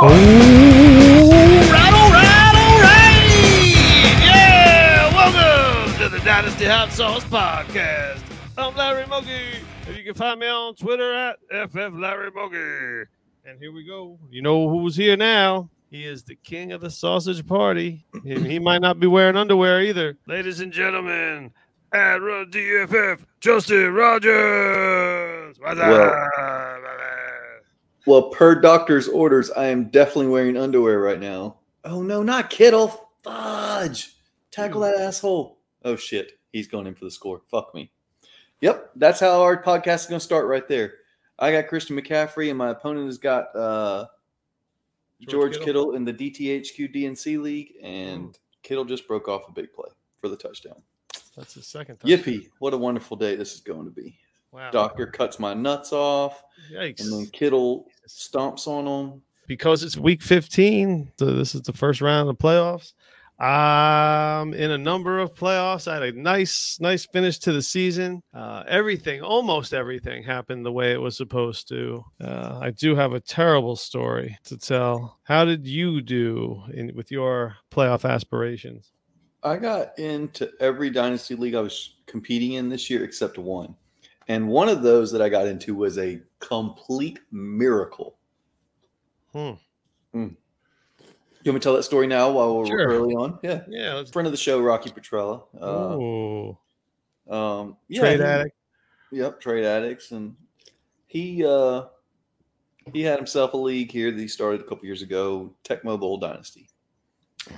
All right, all right, all right. Yeah, welcome to the Dynasty Hot Sauce Podcast. I'm Larry Mogi, you can find me on Twitter at FF. And here we go. You know who's here now? He is the king of the sausage party, and he might not be wearing underwear either. Ladies and gentlemen, Admiral DFF, Justin Rogers. What's Well- up? Well, per doctor's orders, I am definitely wearing underwear right now. Oh no, not Kittle. Fudge. Tackle that asshole. Oh shit. He's going in for the score. Fuck me. Yep, that's how our podcast is going to start right there. I got Christian McCaffrey, and my opponent has got uh, George George, Kittle. Kittle. in the DTHQ DNC league, and Kittle just broke off a big play for the touchdown. That's his second time. Yippee! What a wonderful day this is going to be. Wow. Doctor cuts my nuts off, Yikes. and then Kittle stomps on them. because it's week 15 so this is the first round of playoffs. Um in a number of playoffs. I had a nice nice finish to the season. Uh everything almost everything happened the way it was supposed to. Uh i do have a terrible story to tell. How did you do in with your playoff aspirations? I got into every dynasty league I was competing in this year except one. And one of those that I got into was a complete miracle. Hmm. Mm. You want me to tell that story now while we're Sure. early on? Yeah. yeah let's Friend of the show, Rocky Petrella. Uh, um, yeah, trade addict Yep, trade addicts, and he uh, he had himself a league here that he started a couple years ago, Tecmo Bowl Dynasty,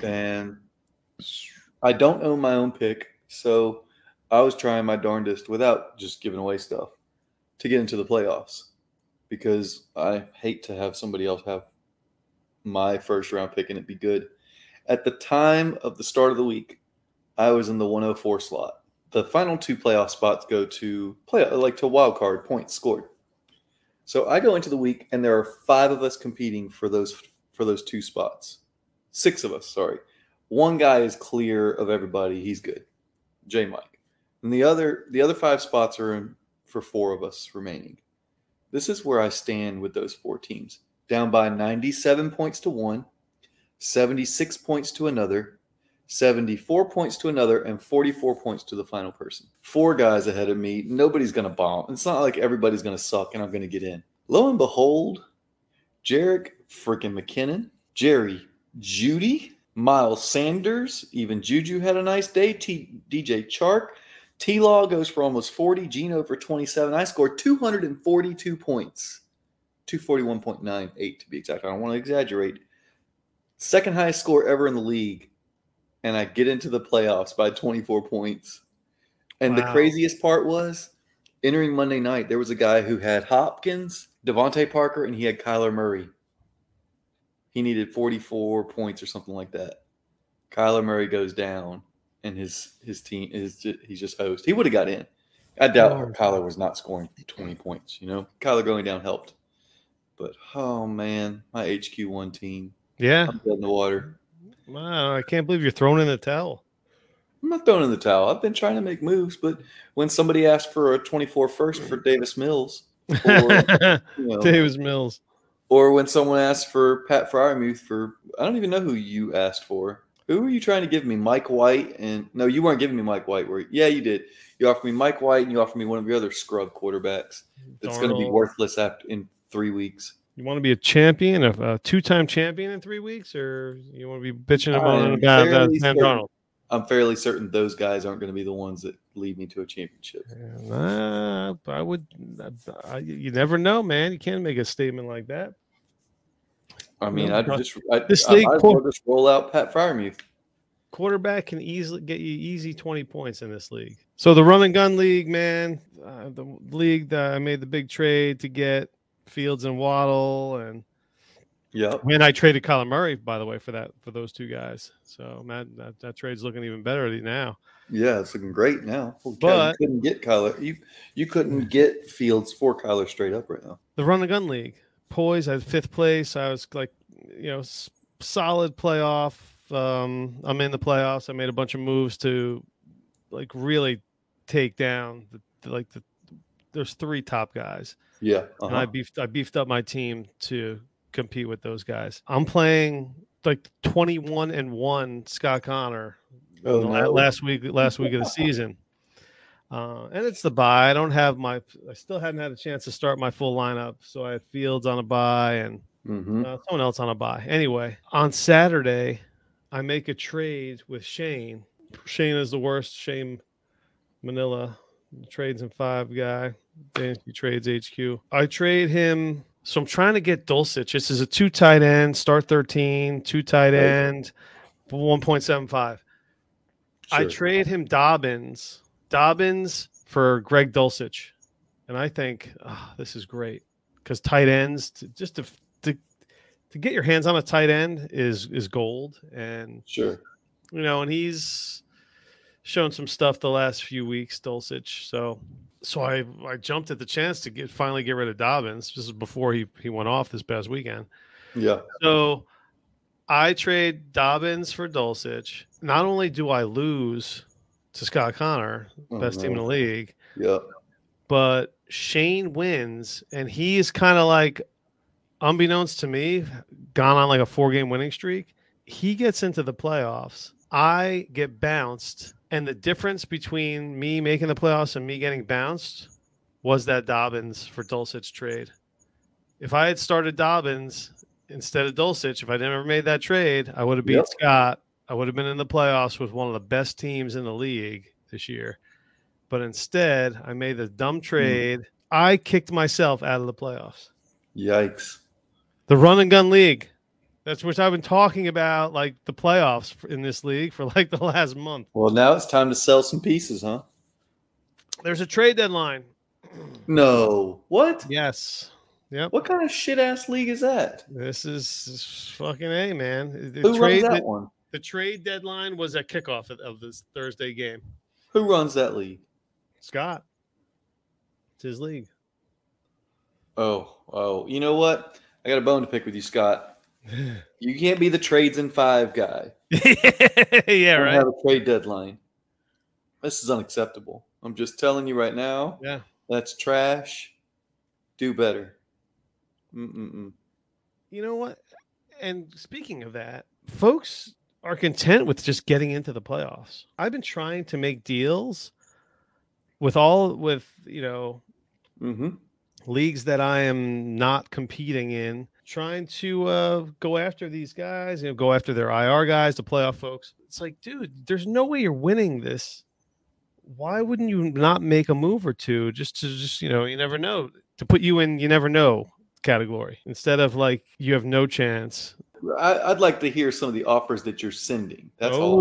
and I don't own my own pick, so I was trying my darndest without just giving away stuff to get into the playoffs because I hate to have somebody else have my first round pick and it be good. At the time of the start of the week, I was in the 104 slot the final two playoff spots go to play like to wild card points scored. So I go into the week and there are five of us competing for those for those two spots. Six of us, sorry. One guy is clear of everybody. He's good. J Mike. And the other the other five spots are in for four of us remaining. This is where I stand with those four teams. Down by 97 points to one, 76 points to another, 74 points to another, and 44 points to the final person. Four guys ahead of me. Nobody's going to bomb. It's not like everybody's going to suck and I'm going to get in. Lo and behold, Jerick freaking McKinnon, Jerry Jeudy, Miles Sanders, even Juju had a nice day. T- DJ Chark, T Law goes for almost 40, Geno for 27. I scored 242 points. 241.98 to be exact. I don't want to exaggerate. Second highest score ever in the league and I get into the playoffs by 24 points. And the craziest part was entering Monday night, there was a guy who had Hopkins, DeVante Parker, and he had Kyler Murray. He needed 44 points or something like that. Kyler Murray goes down, and his his team is just, he's just host. He would have got in. I doubt Oh. Kyler was not scoring 20 points. You know, Kyler going down helped. But oh man, my HQ one team, yeah I'm dead in the water. wow, i can't believe you're throwing in the towel I'm not throwing in the towel. I've been trying to make moves, but when somebody asked for a 24 first for Davis Mills, or, you know, davis mills or when someone asked for Pat Freiermuth for, I don't even know who you asked for. Who were you trying to give me? Mike White and no, you weren't giving me Mike White. Were you? yeah, you did. You offered me Mike White and you offered me one of your other scrub quarterbacks that's going to be worthless after in three weeks. You want to be a champion, a, a two-time champion in three weeks, or you want to be bitching about about uh, Sam. Darnold? I'm fairly certain those guys aren't going to be the ones that lead me to a championship. Uh, I would. I, you never know, man. You can't make a statement like that. I mean, I'd just, I, This league might as quar- well just roll out Pat Freiermuth. Quarterback can easily get you easy twenty points in this league. So the run and gun league, man, uh, the league that I made the big trade to get Fields and Waddle, and yeah, and I traded Kyler Murray, by the way, for that for those two guys. So man, that, that trade's looking even better now. Yeah, it's looking great now. Holy cow, But- you couldn't get Kyler. You you couldn't get Fields for Kyler straight up right now. the run and gun league. Poise, I had fifth place. I was like, you know, s- solid playoff. Um, I'm in the playoffs. I made a bunch of moves to like really take down the, the like the there's three top guys. Yeah. And I uh-huh. beefed I beefed up my team to compete with those guys. I'm playing like 21 and one Scott Connor Oh, no. last week last week of the season. Uh, and it's the buy. I don't have my. I still hadn't had a chance to start my full lineup, so I had Fields on a buy and Mhm. uh, someone else on a buy. Anyway, on Saturday, I make a trade with Shane. Shane is the worst. Shane Manila trades in five guy. Fantasy trades HQ. I trade him. So I'm trying to get Dulcich. This is a two tight end, start 13, two tight end, 1.75. I trade him Dobbins, Dobbins for Greg Dulcich, and I think ah, this is great because tight ends to, just to, to to get your hands on a tight end is is gold, and Sure. you know, and he's shown some stuff the last few weeks, Dulcich. So so I I jumped at the chance to get finally get rid of Dobbins. This is before he he went off this past weekend. Yeah. So I trade Dobbins for Dulcich. Not only do I lose to Scott Connor, Oh, best team in the mm-hmm. league, Yeah. but Shane wins, and he's kind of like, unbeknownst to me, gone on like a four game winning streak. He gets into the playoffs. I get bounced, and the difference between me making the playoffs and me getting bounced was that Dobbins for Dulcich trade. If I had started Dobbins instead of Dulcich, if I never made that trade, I would have beat Yep. Scott. I would have been in the playoffs with one of the best teams in the league this year. But instead, I made the dumb hmm. trade. I kicked myself out of the playoffs. Yikes. The run and gun league. That's what I've been talking about, like the playoffs in this league for like the last month. Well, now it's time to sell some pieces, huh? There's a trade deadline. No. What? Yes. Yep. What kind of shit ass league is that? This is this is fucking a man. The Who runs that one? The trade deadline was at kickoff of, this Thursday game. Who runs that league? Scott. It's his league. Oh, oh. You know what? I got a bone to pick with you, Scott. You can't be the trades in five guy. yeah, right. Have a trade deadline. This is unacceptable. I'm just telling you right now. Yeah. That's trash. Do better. Mm-mm-mm. You know what? And speaking of that, folks are content with just getting into the playoffs. I've been trying to make deals with all with, you know, Mm-hmm. leagues that I am not competing in, trying to uh, go after these guys, you know, go after their IR guys, the playoff folks. It's like, dude, there's no way you're winning this. Why wouldn't you not make a move or two just to just, you know, you never know to put you in, you never know category instead of like you have no chance. I, I'd like to hear some of the offers that you're sending. That's all.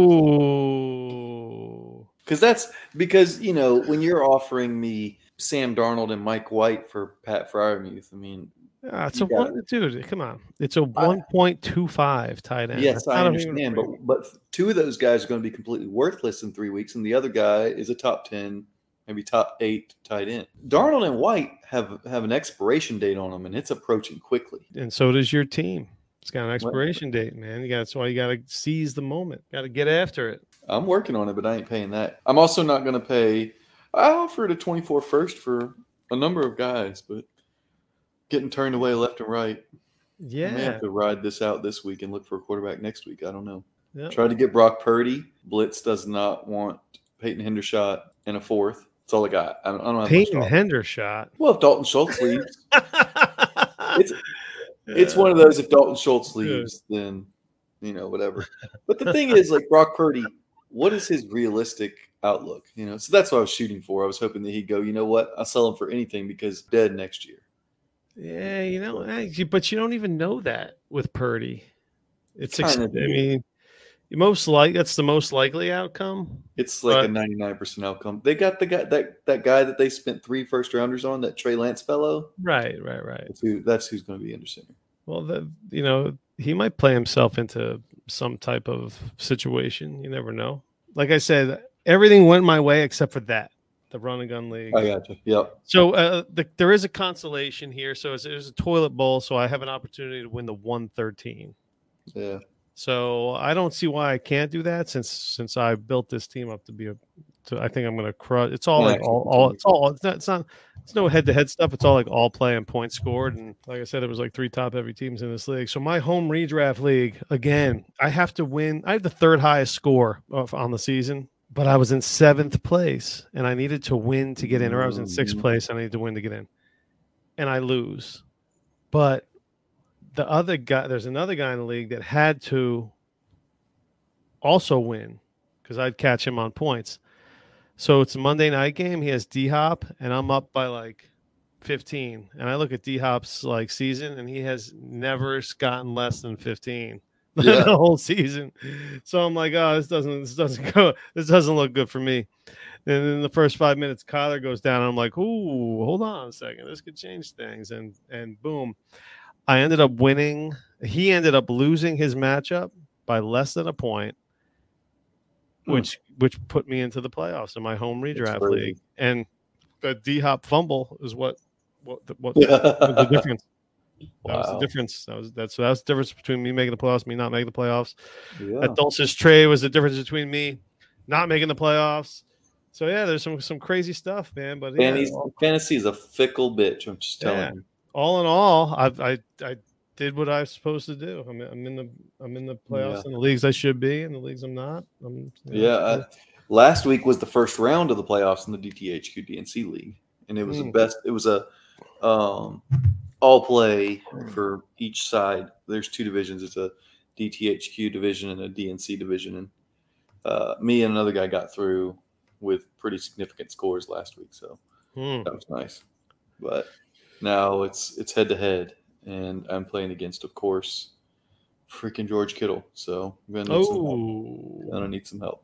oh, Because that's because you know when you're offering me Sam Darnold and Mike White for Pat Freiermuth. I mean, Ah, it's a one, dude. Come on, it's a one point two five tight end. yes, I a understand, but but two of those guys are going to be completely worthless in three weeks, and the other guy is a top ten, maybe top eight tight end. Darnold and White have have an expiration date on them, and it's approaching quickly. and so does your team. It's got an expiration date, man. You got that's why you got to seize the moment. Got to get after it. I'm working on it, but I ain't paying that. I'm also not going to pay. I offered a 24 first for a number of guys, but getting turned away left and right. I may Yeah, have to ride this out this week and look for a quarterback next week. I don't know. yeah. Tried to get Brock Purdy. Blitz does not want Peyton Hendershot in a fourth. That's all I got. I don't, I don't have Peyton. Hendershot. Well, if Dalton Schultz leaves, it's it's one of those. If Dalton Schultz leaves, then you know whatever. But the thing is, like Brock Purdy, what is his realistic outlook? You know, so that's what I was shooting for. I was hoping that he'd go. You know what? I'll sell him for anything because dead next year. Yeah, you know, but you don't even know that with Purdy. It's ex- I mean, most like that's the most likely outcome. It's like a ninety nine percent outcome. They got the guy that that guy that they spent three first rounders on, that Trey Lance fellow. Right, right, right. That's who. That's who's going to be under center. Well, the you know he might play himself into some type of situation. You never know. Like I said, everything went my way except for that, the run and gun league. I got you. Yep. So uh, the, there is a consolation here. So it's, there's a toilet bowl. So I have an opportunity to win the 113. Yeah. So I don't see why I can't do that since since I built this team up to be a. To, I think I'm going to crush. It's all Yeah, like all, all it's all it's not, it's not It's no head-to-head stuff. It's all like all play and points scored. And like I said, it was like three top-heavy teams in this league. So my home redraft league again, I have to win. I have the third highest score of, on the season, but I was in seventh place, and I needed to win to get in, or I was in sixth Mm. place. I needed to win to get in, and I lose. But the other guy, there's another guy in the league that had to also win because I'd catch him on points. So it's a Monday night game. He has D Hop, and I'm up by like 15. And I look at D Hop's like season, and he has never gotten less than 15 Yeah. the whole season. So I'm like, oh, this doesn't this doesn't go this doesn't look good for me. And in the first five minutes, Kyler goes down. And I'm like, ooh, hold on a second. This could change things. And and boom. I ended up winning. He ended up losing his matchup by less than a point. Which which put me into the playoffs in my home redraft league. And the D Hop fumble is what what the, what the difference. That was the difference. That was that's that's the difference between me making the playoffs, me not making the playoffs. Yeah. That Dulcich trade was the difference between me not making the playoffs. So yeah, there's some some crazy stuff, man. But yeah, Fantasy, fantasy is a fickle bitch. I'm just telling Yeah. you. all in all, I I I did what I was supposed to do. I'm I'm in the I'm in the playoffs Yeah. in the leagues I should be, in the leagues I'm not. I'm, you know, Yeah. I, last week was the first round of the playoffs in the DTHQ DNC league, and it was the Mm. best. It was a um, all play for each side. There's two divisions. It's a DTHQ division and a DNC division, and uh, me and another guy got through with pretty significant scores last week. So Hmm. that was nice. But now it's it's head to head, and I'm playing against, of course, freaking George Kittle. So I'm gonna need some help. Oh, gonna need some help.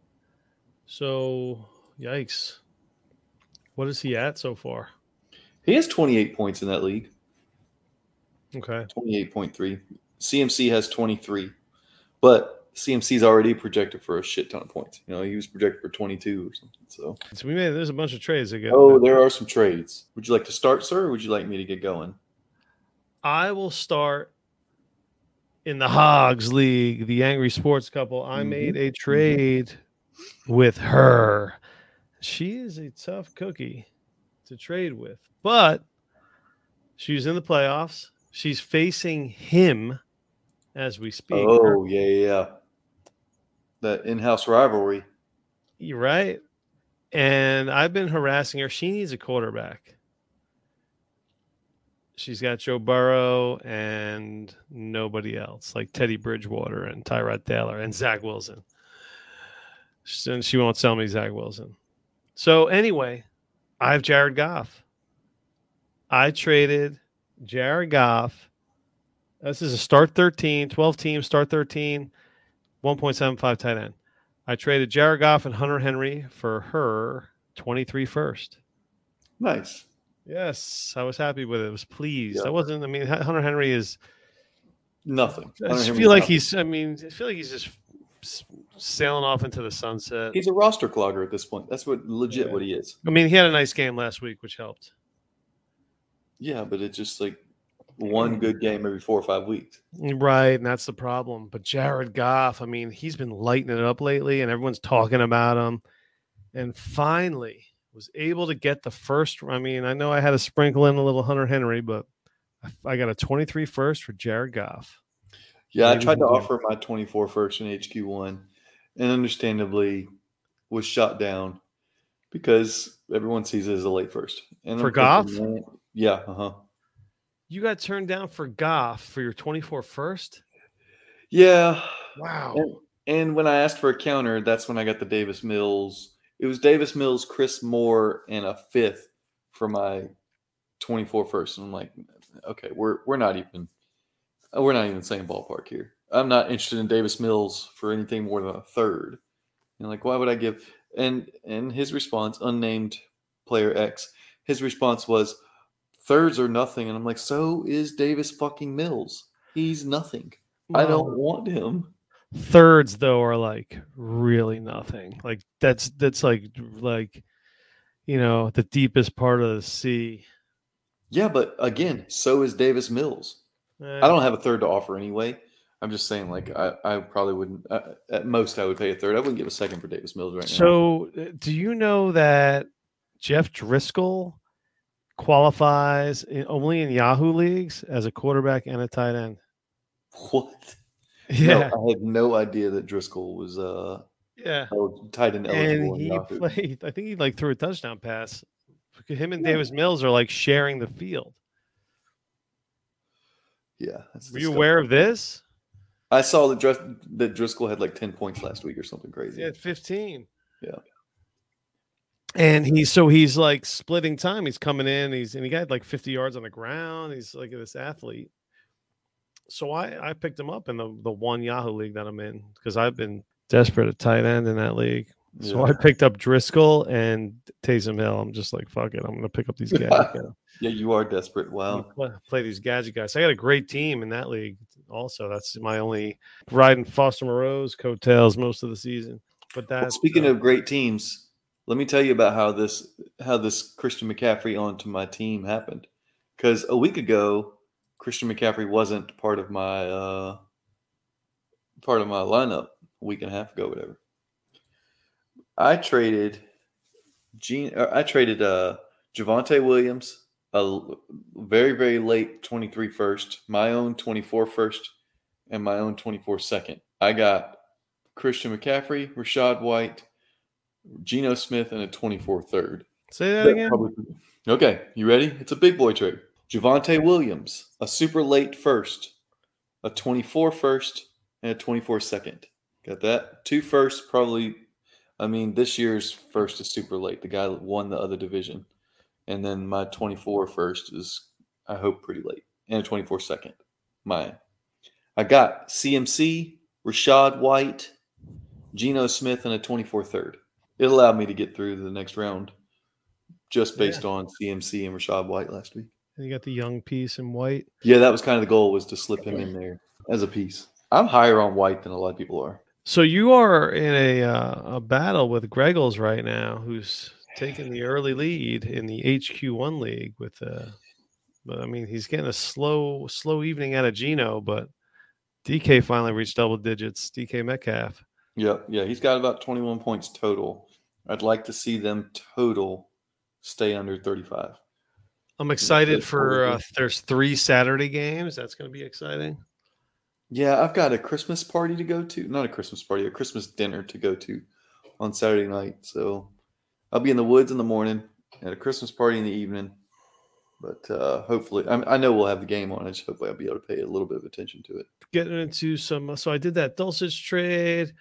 so yikes! What is he at so far? He has 28 points in that league. Okay, 28.3. CMC has 23, but CMC's already projected for a shit ton of points. You know, he was projected for 22 or something. So, so we made there's a bunch of trades again. oh, there are some trades. Would you like to start, sir, or would you like me to get going? I will start in the Hogs League, the Angry Sports Couple. I Mhm. made a trade with her. She is a tough cookie to trade with, but she's in the playoffs. She's facing him as we speak. Oh, yeah, yeah, yeah. That in-house rivalry. You're right. And I've been harassing her. She needs a quarterback. She's got Joe Burrow and nobody else, like Teddy Bridgewater and Tyrod Taylor and Zach Wilson. And she won't sell me Zach Wilson. So anyway, I have Jared Goff. I traded Jared Goff. This is a start 13, 12 team, start 13, 1.75 tight end. I traded Jared Goff and Hunter Henry for her 23 first. Nice. Yes, I was happy with it. I was pleased. Yeah. I wasn't. I mean, Hunter Henry is. Nothing. I Hunter just Henry's feel like nothing. he's. I mean, I feel like he's just sailing off into the sunset. he's a roster clogger at this point. That's what legit Yeah. what he is. I mean, he had a nice game last week, which helped. Yeah, but it's just like one good game every four or five weeks. Right, and that's the problem. But Jared Goff, I mean, he's been lighting it up lately, and everyone's talking about him. And finally, was able to get the first. I mean, I know I had to sprinkle in a little Hunter Henry, but I- got a 23 first for Jared Goff. Yeah, I tried to offer my 24 first in HQ1 and understandably was shot down because everyone sees it as a late first. And For Goff? Yeah, uh-huh. You got turned down for Goff for your 24 first. Yeah. Wow. And, and when I asked for a counter, that's when I got the Davis Mills. It was Davis Mills, Chris Moore, and a fifth for my 24 first. And I'm like, okay, we're we're not even we're not even the same ballpark here. I'm not interested in Davis Mills for anything more than a third. And like, why would I give? And and his response, unnamed player X, his response was, thirds are nothing. And I'm like, so is Davis fucking Mills. He's nothing. I don't want him. Thirds though are like really nothing. Like that's that's like like you know the deepest part of the sea. Yeah, but again, so is Davis Mills. Eh, I don't have a third to offer anyway. I'm just saying, like, I, I probably wouldn't. Uh, at most, I would pay a third. I wouldn't give a second for Davis Mills right now. So, uh, do you know that Jeff Driskel qualifies in, only in Yahoo leagues as a quarterback and a tight end. What? Yeah, No, I had no idea that Driskel was uh yeah. tight end eligible. And he Yahoo. played. I think he like threw a touchdown pass. Him and Yeah. Davis Mills are like sharing the field. Yeah, that's Were you aware of this? I saw that Dris- that Driskel had like ten points last week or something crazy. He had 15. Yeah. And he's so he's like splitting time. He's coming in. He's and he got like 50 yards on the ground. He's like this athlete. So I I picked him up in the the one Yahoo league that I'm in because I've been desperate at tight end in that league. So I picked up Driskel and Taysom Hill. I'm just like fuck it. I'm gonna pick up these guys. Yeah, you are desperate. Wow. play, play these gadget guys. I got a great team in that league. Also, that's my only riding Foster Moreau's coattails most of the season. But Well, that speaking uh, of great teams, let me tell you about how this how this Christian McCaffrey onto my team happened. Because a week ago, Christian McCaffrey wasn't part of my uh, part of my lineup. A week and a half ago, whatever. I traded Gene. I traded uh, Javonte Williams, a very very late 23 first, my own 24 first, and my own 24 second. I got Christian McCaffrey, Rachaad White, Geno Smith, and a 24 third. say that again. Okay, you ready? It's a big boy trade. Javonte Williams, a super late first, a 24 first, and a 24 second. Got that? Two firsts, probably. I mean, this year's first is super late. The guy that won the other division. And then my 24 first is, I hope, pretty late. And a 24 second. Mine. I got CMC, Rachaad White, Geno Smith, and a 24 third. It allowed me to get through the next round just based on CMC and Rachaad White last week. And you got the young piece in white. Yeah, that was kind of the goal was to slip him in there as a piece. I'm higher on White than a lot of people are. So you are in a uh, a battle with Greggles right now, who's taking the early lead in the HQ1 league with uh but I mean he's getting a slow slow evening out of Geno, but DK finally reached double digits. DK Metcalf. Yeah, yeah, he's got about 21 points total. I'd like to see them total stay under 35. I'm excited for uh, there's three Saturday games. That's going to be exciting. Yeah, I've got a Christmas party to go to. Not a Christmas party, a Christmas dinner to go to on Saturday night. So I'll be in the woods in the morning at a Christmas party in the evening. But uh, hopefully, I, I know we'll have the game on. I just hope I'll be able to pay a little bit of attention to it. Getting into some so I did that Dulcich trade.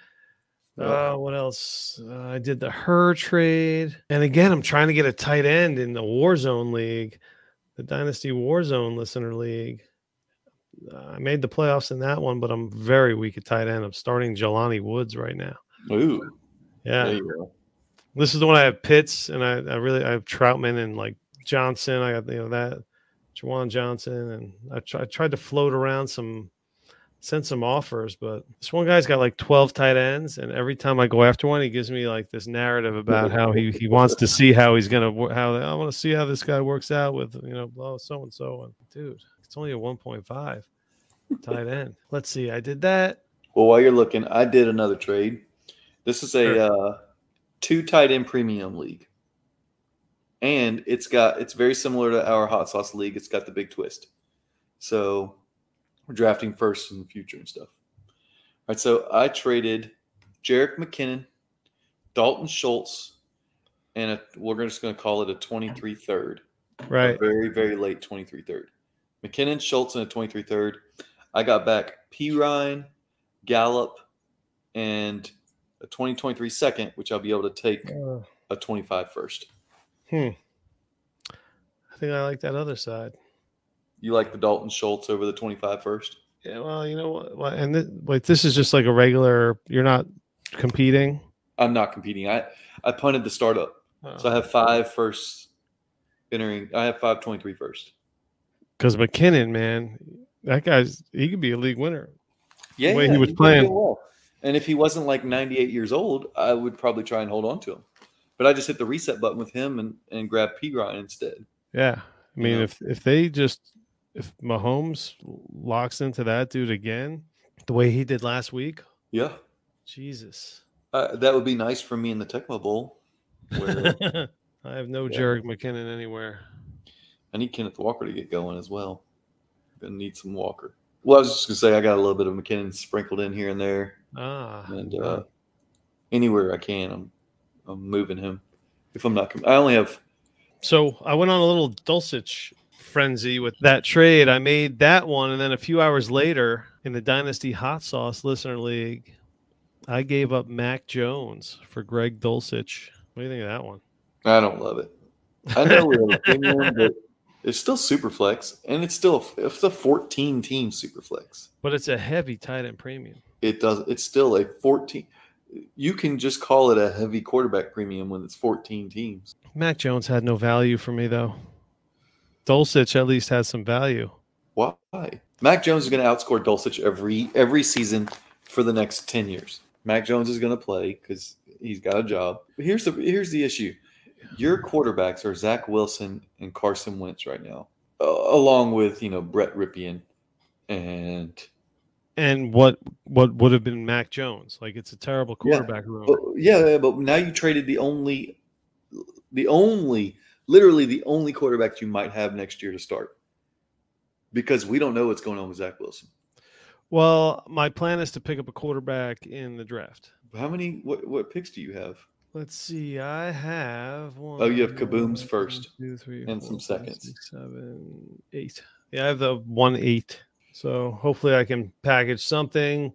Uh, what else? Uh, I did the her trade, and again, I'm trying to get a tight end in the Warzone League, the Dynasty Warzone Listener League. Uh, I made the playoffs in that one, but I'm very weak at tight end. I'm starting Jelani Woods right now. Ooh, Yeah, there you go. this is the one I have Pitts, and I, I really I have Trautman and like Johnson. I got you know that Juwan Johnson, and I, try, I tried to float around some, send some offers, but this one guy's got like twelve tight ends, and every time I go after one, he gives me like this narrative about how he he wants to see how he's gonna wo- how I want to see how this guy works out with you know blah so and so, and dude, it's only a one point five tight end. Let's see, I did that. Well, while you're looking, I did another trade. This is a Sure. uh, two tight end premium league, and it's got it's very similar to our hot sauce league. It's got the big twist. So we're drafting first in the future and stuff. All right, so I traded Jerick McKinnon, Dalton Schultz, and a, we're just going to call it a 23 third. Right. A very, very late 23 third. McKinnon, Schultz, and a 23 third. I got back P. Ryan, Gallup, and a 2023 second, which I'll be able to take Uh, a 25 first. hmm. I think I like that other side. You like the Dalton Schultz over the 25 first? Yeah, well, you know what? And th- wait, this is just like a regular. You're not competing. I'm not competing. I, I punted the startup. Oh. So I have five first entering. I have five 23 first. because McKinnon, man, that guy's he could be a league winner. Yeah, the way he was did playing. well. And if he wasn't like 98 years old, I would probably try and hold on to him. But I just hit the reset button with him and, and grab P. Ryan instead. Yeah, I mean, Yeah. if if they just if Mahomes locks into that dude again, the way he did last week, Yeah. Jesus, Uh, that would be nice for me in the Tecmo Bowl. Where, I have no Yeah. Jerick McKinnon anywhere. I need Kenneth Walker to get going as well. Gonna need some Walker. Well, I was just gonna say I got a little bit of McKinnon sprinkled in here and there, Ah, and uh, anywhere I can, I'm I'm moving him. If I'm not, I only have So I went on a little Dulcich frenzy with that trade. I made that one, and then a few hours later in the Dynasty Hot Sauce Listener League, I gave up Mac Jones for Greg Dulcich. What do you think of that one? I don't love it. I know we have a premium, but it's still super flex, and it's still it's a 14 team super flex. But it's a heavy tight end premium. It does. It's still a 14. You can just call it a heavy quarterback premium when it's 14 teams. Mac Jones had no value for me though. Dulcich at least has some value. Why? Mac Jones is going to outscore Dulcich every every season for the next 10 years. Mac Jones is going to play because he's got a job. But here's the here's the issue. Your quarterbacks are Zach Wilson and Carson Wentz right now, uh, along with you know Brett Rypien and And what what would have been Mac Jones? Like it's a terrible Yeah, quarterback room. But yeah, yeah, but now you traded the only, the only, literally the only quarterback you might have next year to start, because we don't know what's going on with Zach Wilson. Well, my plan is to pick up a quarterback in the draft. How many? What what picks do you have? Let's see. I have one. Oh, you have Kaboom's one, first two, three, and four, some seconds. six, seven, eight. Yeah, I have the one eight. So hopefully I can package something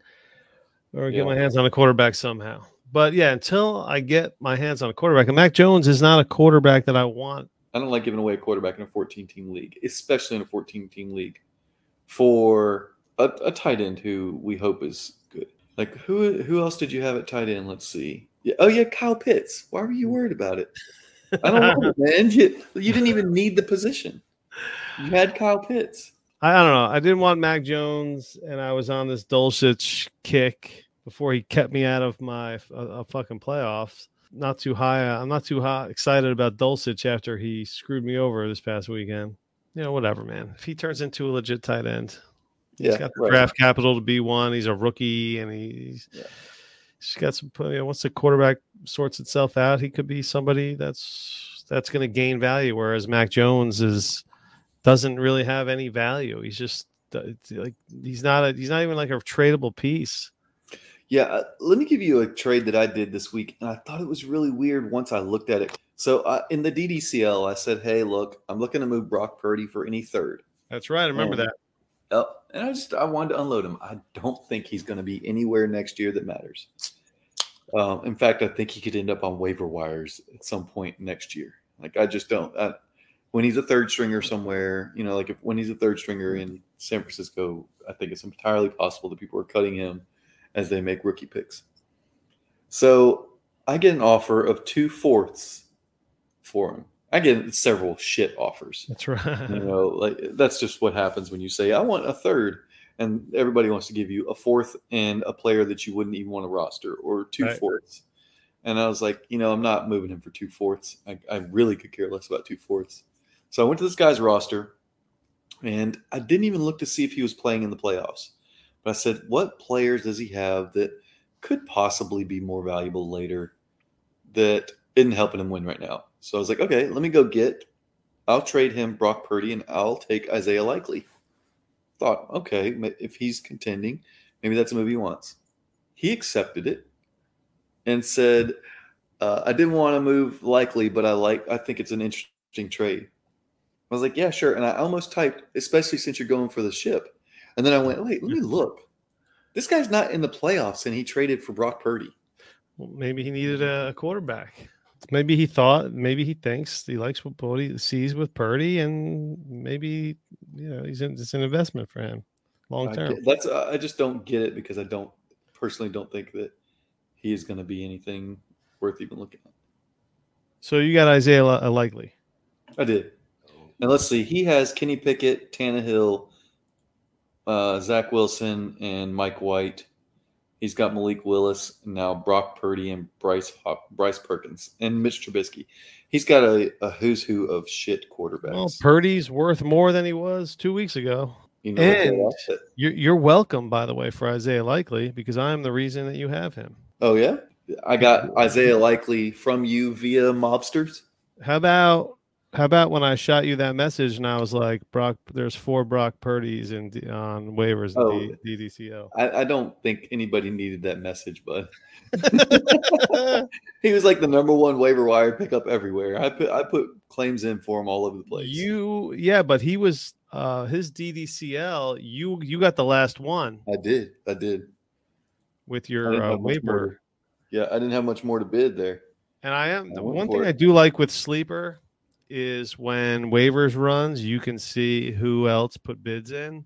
or get Yeah. my hands on a quarterback somehow. But yeah, until I get my hands on a quarterback, and Mac Jones is not a quarterback that I want. I don't like giving away a quarterback in a 14 team league, especially in a 14 team league, for a, a tight end who we hope is good. Like who who else did you have at tight end? Let's see. Yeah, oh yeah, Kyle Pitts. Why were you hmm. worried about it? I don't know, man. You, you didn't even need the position. You had Kyle Pitts. I, I don't know. I didn't want Mac Jones, and I was on this Dulcich kick before he kept me out of my uh, uh, fucking playoffs. Not too high. I'm not too high, excited about Dulcich after he screwed me over this past weekend. You know, whatever, man. If he turns into a legit tight end, he's Yeah, got the right. draft capital to be one. He's a rookie, and he's Yeah. he's got some. You know, once the quarterback sorts itself out, he could be somebody that's that's going to gain value. Whereas Mac Jones is doesn't really have any value. He's just uh, like he's not a he's not even like a tradable piece. Yeah, uh, let me give you a trade that I did this week, and I thought it was really weird once I looked at it. So uh, in the DDCL, I said, "Hey, look, I'm looking to move Brock Purdy for any third. That's right. I remember Um, that. Oh, and I just I wanted to unload him. I don't think he's going to be anywhere next year that matters. Um, in fact, I think he could end up on waiver wires at some point next year. Like I just don't. I, when he's a third stringer somewhere, you know, like if when he's a third stringer in San Francisco, I think it's entirely possible that people are cutting him as they make rookie picks. So I get an offer of two fourths for him. I get several shit offers That's right. you know like that's just what happens when you say i want a third and everybody wants to give you a fourth and a player that you wouldn't even want to roster or two Right. fourths and i was like you know i'm not moving him for two fourths I, I really could care less about two fourths so i went to this guy's roster and i didn't even look to see if he was playing in the playoffs but i said what players does he have that could possibly be more valuable later that isn't helping him win right now so i was like okay let me go get I'll trade him Brock Purdy and I'll take Isaiah Likely. Thought, okay, if he's contending, maybe that's a move he wants. He accepted it and said, uh, I didn't want to move Likely, but I like I think it's an interesting trade. I was like, yeah, sure. And I almost typed, especially since you're going for the ship. And then I went, wait, let me look. This guy's not in the playoffs and he traded for Brock Purdy. Well, maybe he needed a quarterback. Maybe he thought, maybe he thinks he likes what Purdy sees with Purdy, and maybe you know he's in, it's an investment for him long term. that's I just don't get it because I don't personally don't think that he is going to be anything worth even looking at. So you got Isaiah uh, Likely. I did. And let's see, he has Kenny Pickett, Tannehill, uh, Zach Wilson, and Mike White. He's got Malik Willis, now Brock Purdy and Bryce Hop- Bryce Perkins and Mitch Trubisky. He's got a, a who's who of shit quarterbacks. Well, Purdy's worth more than he was two weeks ago. you know, and- You're, you're welcome, by the way, for Isaiah Likely because I'm the reason that you have him. oh yeah, I got Isaiah Likely from you via Mobsters. How about How about when I shot you that message and I was like, Brock, there's four Brock Purdy's in on waivers Oh. in D- DDCL. I, I don't think anybody needed that message, but he was like the number one waiver wire pickup everywhere. I put I put claims in for him all over the place. you, yeah, but he was uh his DDCL. You you got the last one I did. I did. with your uh, waiver. to- yeah, I didn't have much more to bid there. And I am I the one thing it. I do like with sleeper is when waivers runs, you can see who else put bids in.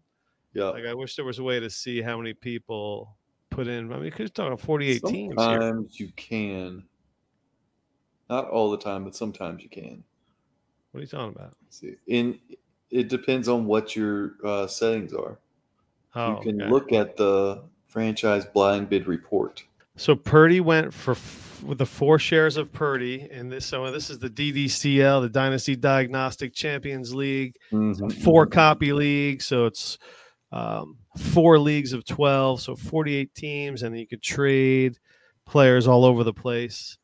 Yeah. Like I wish there was a way to see how many people put in. I mean, because talking 48 teams here. Sometimes you can. Not all the time, but sometimes you can. What are you talking about? Let's see, in it depends on what your uh, settings are. Oh, you can okay. look at the franchise blind bid report. So Purdy went for with the four shares of Purdy, and this so this is the DDCL, the Dynasty Diagnostic Champions League. Mhm. four copy league, so it's um, four leagues of twelve, so forty eight teams, and you could trade players all over the place.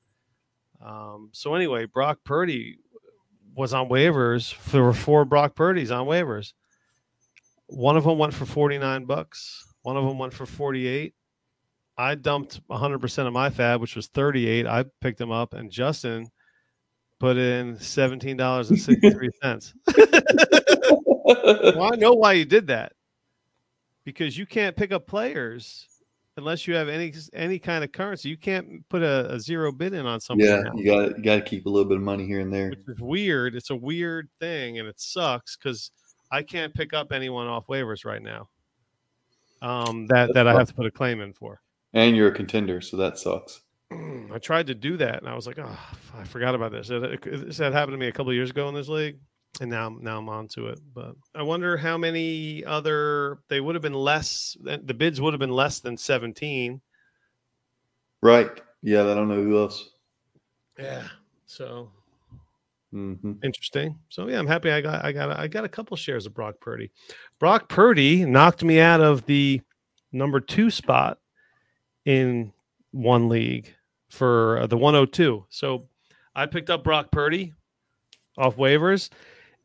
Um, so anyway, Brock Purdy was on waivers. There were four Brock Purdy's on waivers. One of them went for forty nine bucks. One of them went for forty eight. I dumped 100% of my fab, which was 38. I picked him up, and Justin put in $17.63. well, I know why you did that because you can't pick up players unless you have any any kind of currency. You can't put a, a zero bid in on somebody. yeah, now, you got you got to keep a little bit of money here and there. which is weird. It's a weird thing, and it sucks because I can't pick up anyone off waivers right now. Um, that That's that I have to put a claim in for. And you're a contender, so that sucks. I tried to do that, and I was like, "Oh, I forgot about this." This had happened to me a couple of years ago in this league, and now now I'm on to it. But I wonder how many other they would have been less. The bids would have been less than 17. Right? Yeah, I don't know who else. Yeah. So hmm interesting. So yeah, I'm happy. I got I got I got a couple shares of Brock Purdy. Brock Purdy knocked me out of the number two spot in one league for uh, the 102. So I picked up Brock Purdy off waivers,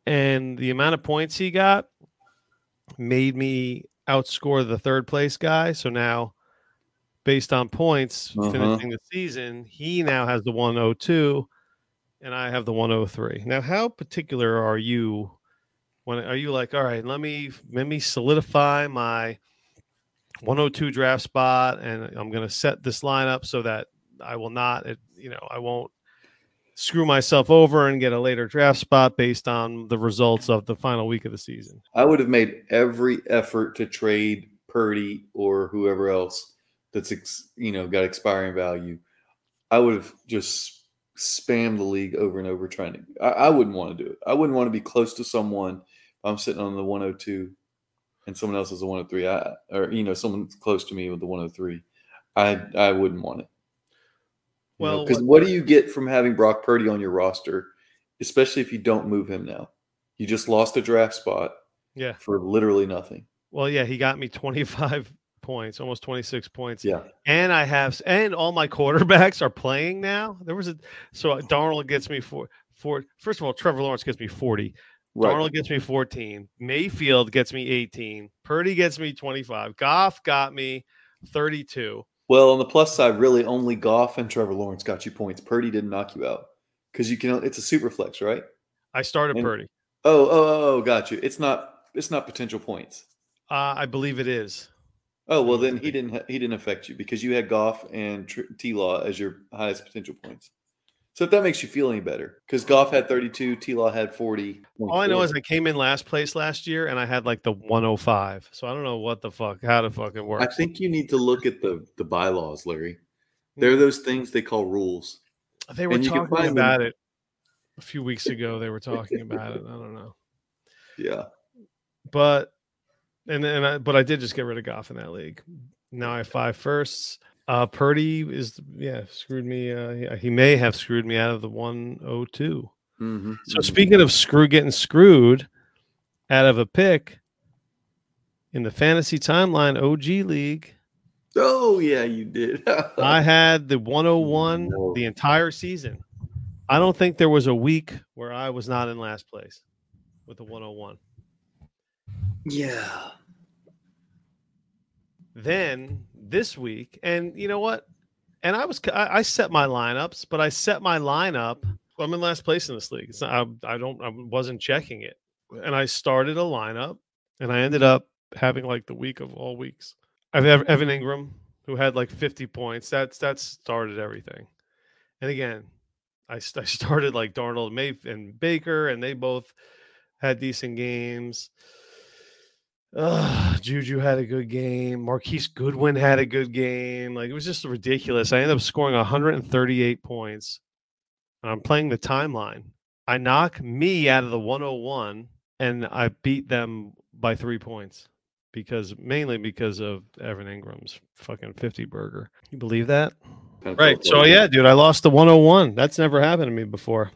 and the amount of points he got made me outscore the third place guy. So now, based on points Uh-huh. finishing the season, he now has the 102, and I have the 103. Now, how particular are you? When are you like, all right, let me let me solidify my 102 draft spot, and I'm going to set this lineup so that I will not, it, you know, I won't screw myself over and get a later draft spot based on the results of the final week of the season. I would have made every effort to trade Purdy or whoever else that's ex, you know got expiring value. I would have just spammed the league over and over trying to. I, I wouldn't want to do it. I wouldn't want to be close to someone. I'm sitting on the 102 and someone else is a 103. I or you know someone close to me with the 103. I I wouldn't want it. Well, because what do you get from having Brock Purdy on your roster, especially if you don't move him now? You just lost a draft spot Yeah. for literally nothing. Well, yeah, he got me 25 points, almost 26 points. Yeah. And I have, and all my quarterbacks are playing now. There was a, so Darnold gets me four, four. First of all, Trevor Lawrence gets me 40. Right. Darnold gets me 14. Mayfield gets me 18. Purdy gets me 25. Goff got me 32. Well, on the plus side, really only Goff and Trevor Lawrence got you points. Purdy didn't knock you out because you can. It's a super flex, right? I started And- Purdy. Oh, oh, oh, oh, got you. It's not. It's not potential points. Uh, I believe it is. Oh well, then he didn't. He didn't affect you because you had Goff and T Law as your highest potential points. So if that makes you feel any better, because Goff had 32, T Law had 40. All I know is I came in last place last year and I had like the 105. So I don't know what the fuck, how the fuck it works. I think you need to look at the the bylaws, Larry. They're hmm. those things they call rules. They were And talking find them- about it a few weeks ago. They were talking about it. I don't know, Yeah. but and and I, but I did just get rid of Goff in that league. Now I have five firsts. Uh, Purdy is yeah screwed me. Uh, he, he may have screwed me out of the 102. Mm-hmm. So speaking of screw getting screwed out of a pick in the fantasy timeline OG league, oh yeah, you did. I had the 101 No. the entire season. I don't think there was a week where I was not in last place with the 101. Yeah. Then this week, and you know what? And I was I, I set my lineups, but I set my lineup. I'm in last place in this league. It's not, I, I don't I wasn't checking it, and I started a lineup, and I ended up having like the week of all weeks. I've Evan Engram who had like 50 points. That's that started everything. And again, I, I started like Darnold May and Baker, and they both had decent games. Uh, Juju had a good game. Marquise Goodwin had a good game. Like it was just ridiculous. I ended up scoring 138 points. And I'm playing the timeline. I knock me out of the 101 and I beat them by three points because mainly because of Evan Engram's fucking 50 burger. You believe that? Right. So yeah, dude, I lost the 101. That's never happened to me before.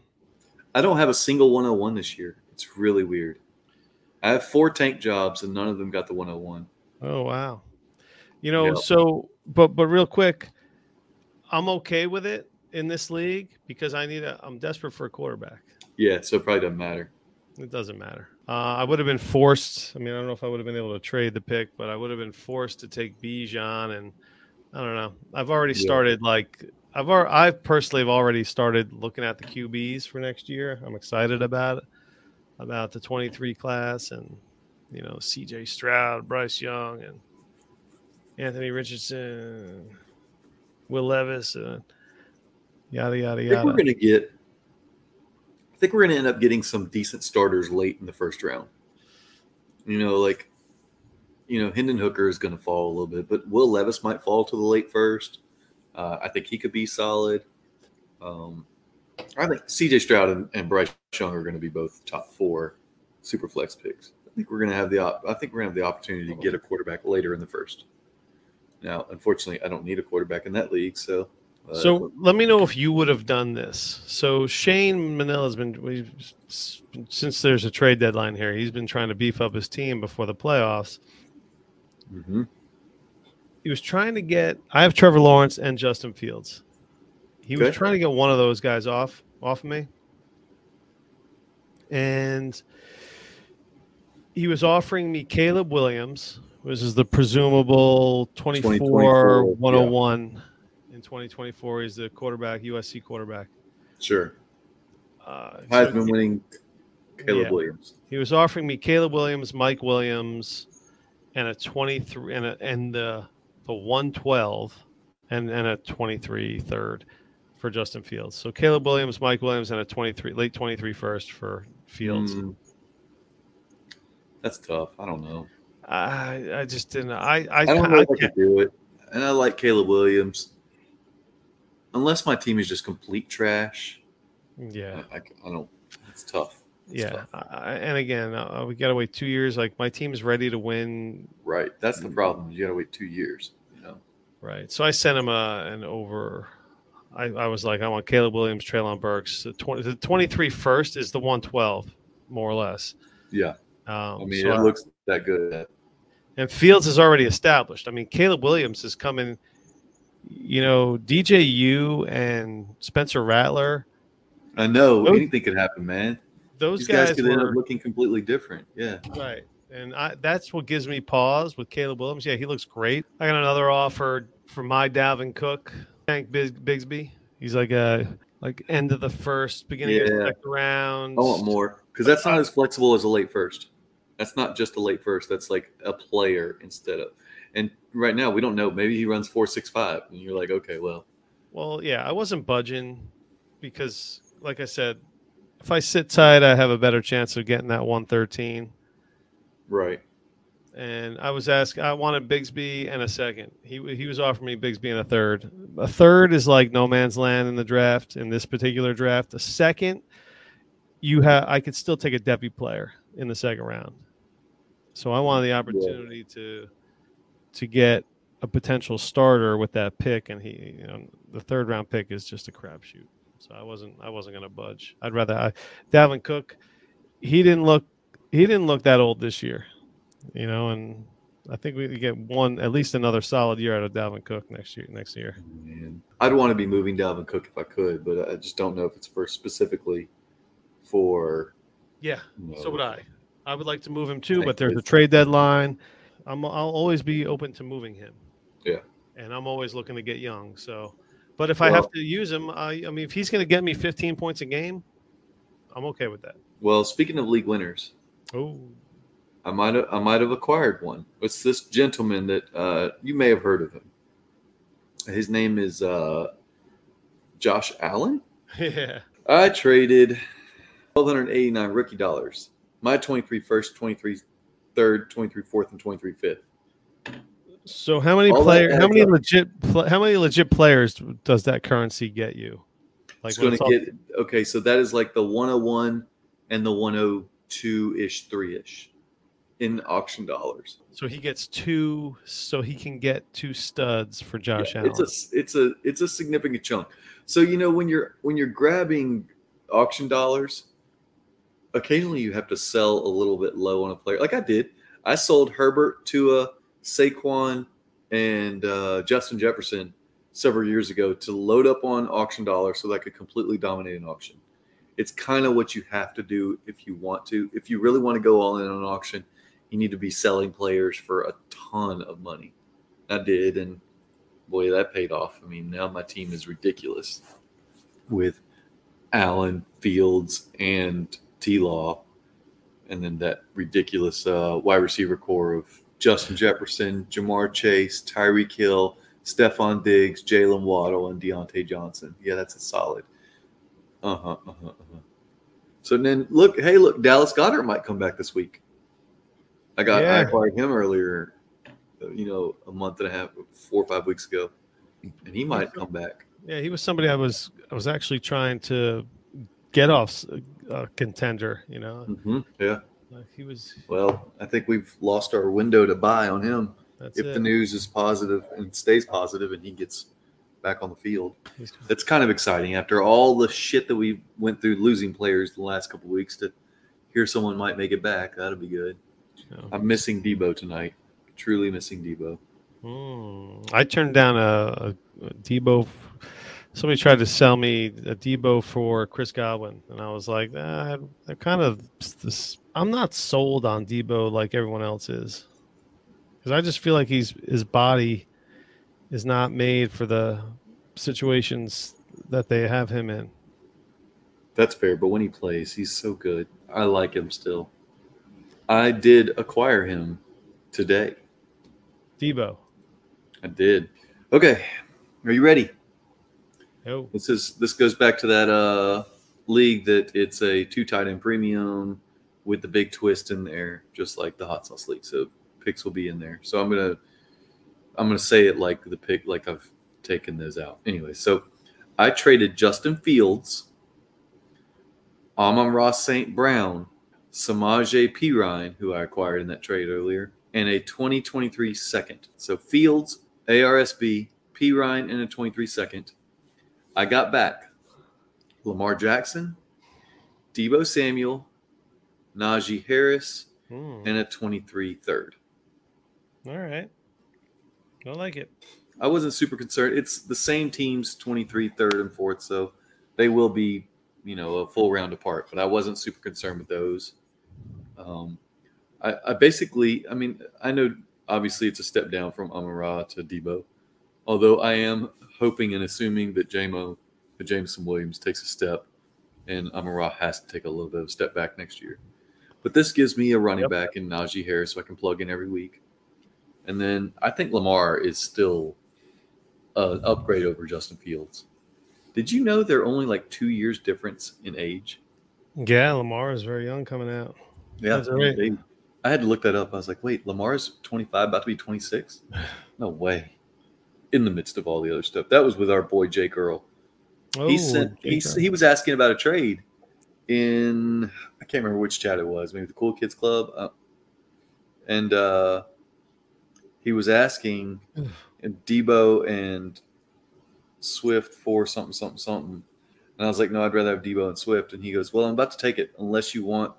I don't have a single 101 this year. It's really weird. I have four tank jobs and none of them got the 101. Oh wow. You know, so but but real quick, I'm okay with it in this league because I need a I'm desperate for a quarterback. Yeah, so it probably doesn't matter. It doesn't matter. Uh, I would have been forced. I mean, I don't know if I would have been able to trade the pick, but I would have been forced to take Bijan, and I don't know. I've already started yeah. like I've already, I personally have already started looking at the QBs for next year. I'm excited about it, about the 23 class, and you know, C.J. Stroud, Bryce Young, and Anthony Richardson, Will Levis, and yada yada yada. I think we're gonna get I think we're going to end up getting some decent starters late in the first round. You know, like, you know, Hendon Hooker is going to fall a little bit, but Will Levis might fall to the late first. Uh, I think he could be solid. Um, I think CJ Stroud and, and Bryce Young are going to be both top four super flex picks. I think we're going to have the op- I think we're going to have the opportunity to get a quarterback later in the first. Now, unfortunately, I don't need a quarterback in that league, so so let me know if you would have done this. So Shane Manila has been since there's a trade deadline here. He's been trying to beef up his team before the playoffs. Mm-hmm. He was trying to get. I have Trevor Lawrence and Justin Fields. He okay. was trying to get one of those guys off off of me, and he was offering me Caleb Williams, which is the presumable 24 101. Yeah in 2024. He's the quarterback, USC quarterback. Sure. Uh, Heisman so winning Caleb yeah. Williams. He was offering me Caleb Williams, Mike Williams, and a 23 and a, and the the 112 and and a 23 third for Justin Fields. So Caleb Williams, Mike Williams, and a 23 late 23 first for Fields. Mm. That's tough. I don't know. I I just didn't. I I, I don't know I, if I could do it. And I like Caleb Williams unless my team is just complete trash. Yeah, I, I don't. It's tough. It's yeah, tough. I, and again, uh, we got to wait two years. Like my team is ready to win. Right, that's the problem. You got to wait two years. You know. Right. So I sent him a, an over. I, I was like, I want Caleb Williams, Treylon Burks. The, 20, the 23 first is the 112, more or less. Yeah. Um, I mean, so it I, looks that good. And Fields is already established. I mean, Caleb Williams is coming – you know, DJU and Spencer Rattler. I know those, anything could happen, man. Those guys, guys, could were, end up looking completely different. Yeah, right. And I, that's what gives me pause with Caleb Williams. Yeah, he looks great. I got another offer for my Dalvin Cook, Tank Bigsby. He's like a like end of the first, beginning yeah. of the second round. I want more because that's not as flexible as a late first. That's not just a late first. That's like a player instead of. And right now we don't know. Maybe he runs four six five, and you're like, okay, well. Well, yeah, I wasn't budging because, like I said, if I sit tight, I have a better chance of getting that one thirteen. Right. And I was asked, I wanted Bigsby and a second. He he was offering me Bigsby and a third. A third is like no man's land in the draft in this particular draft. A second, you have I could still take a Debbie player in the second round. So I wanted the opportunity yeah. to to get a potential starter with that pick, and he, you know, the third round pick is just a crapshoot. So I wasn't, I wasn't going to budge. I'd rather, I, Dalvin Cook, he didn't look, he didn't look that old this year, you know, and I think we get one at least another solid year out of Dalvin Cook next year. Next year, oh, Man, I'd want to be moving Dalvin Cook if I could, but I just don't know if it's for specifically for. yeah. You know, So would I. I would like to move him too, but there's a trade deadline. I'm I'll always be open to moving him. Yeah. And I'm always looking to get young. So, but if I have to use him, I I mean, if he's going to get me 15 points a game, I'm okay with that. Well, speaking of league winners, Oh, I might have I might have acquired one. It's this gentleman that uh, you may have heard of him. His name is uh, Josh Allen. yeah. I traded twelve hundred eighty nine rookie dollars. My 23 first, 23 third, 23 fourth, and 23 fifth. So how many All players? How many up. legit? How many legit players does that currency get you? it's going to get okay. So that is like the 101 and the 102 ish, three ish in auction dollars. So he gets two. So he can get two studs for Josh Yeah, Allen. It's a it's a it's a significant chunk. So you know when you're when you're grabbing auction dollars, occasionally you have to sell a little bit low on a player. Like I did, I sold Herbert, Tua, Saquon, and uh, Justin Jefferson several years ago to load up on auction dollars so that I could completely dominate an auction. It's kind of what you have to do if you want to. If you really want to go all in on an auction, you need to be selling players for a ton of money. I did, and boy, that paid off. I mean, now my team is ridiculous with Allen, Fields, and T Law, and then that ridiculous uh, wide receiver core of Justin Jefferson, Ja'Marr Chase, Tyreek Hill, Stefon Diggs, Jaylen Waddle, and Diontae Johnson. Yeah, that's a solid. Uh huh. Uh huh. Uh-huh. So then look, hey, look, Dallas Goedert might come back this week. I got I Yeah. acquired him earlier, uh, you know, a month and a half, four or five weeks ago, and he might come back. yeah, he was somebody I was I was actually trying to get off a contender. You know, hmm Yeah. Like, he was. Well, I think we've lost our window to buy on him. That's if it. the news is positive and stays positive, and he gets back on the field, it's kind of exciting after all the shit that we went through losing players the last couple weeks to hear someone might make it back. That'll be good. You know. I'm missing Debo tonight. Truly missing Debo. Hmm. I turned down a, a, a Debo. Somebody tried to sell me a Debo for Chris Godwin, and I was like, ah, they're kind of. This, I'm not sold on Debo like everyone else is, because I just feel like he's his body is not made for the situations that they have him in. That's fair, but when he plays, he's so good. I like him still. I did acquire him today. Debo. I did. Okay, are you ready? Oh, This is this goes back to that uh league that it's a two tight end premium with the big twist in there, just like the hot sauce league. So picks will be in there. So I'm gonna I'm gonna say it like the pick like I've taken those out. Anyway, so I traded Justin Fields, Amon-Ra St. Brown, Samaje Perine, who I acquired in that trade earlier, and a 2023 second. So Fields, ARSB, Perine, and a 23 second. I got back Lamar Jackson, Debo Samuel, Najee Harris, Hmm. and a 23 third. all right. I like it. I wasn't super concerned. It's the same teams, 23 third and fourth, so they will be, you know, a full round apart. But I wasn't super concerned with those. Um, I, I basically, I mean, I know obviously it's a step down from Amara to Debo, although I am hoping and assuming that JMO, that Jameson Williams takes a step, and Amara has to take a little bit of a step back next year. But this gives me a running Yep. back in Najee Harris, so I can plug in every week. And then I think Lamar is still an upgrade over Justin Fields. Did you know they're only like two years difference in age? Yeah, Lamar is very young coming out. Yeah, That's right. they- I had to look that up. I was like, wait, Lamar's 25, about to be 26? No way. In the midst of all the other stuff. That was with our boy Jake Earl. Oh, he sent he, he was asking about a trade in I can't remember which chat it was, maybe the Cool Kids Club. Uh, and uh he was asking and Debo and Swift for something, something, something. And I was like, no, I'd rather have Debo and Swift. And he goes, well, I'm about to take it unless you want,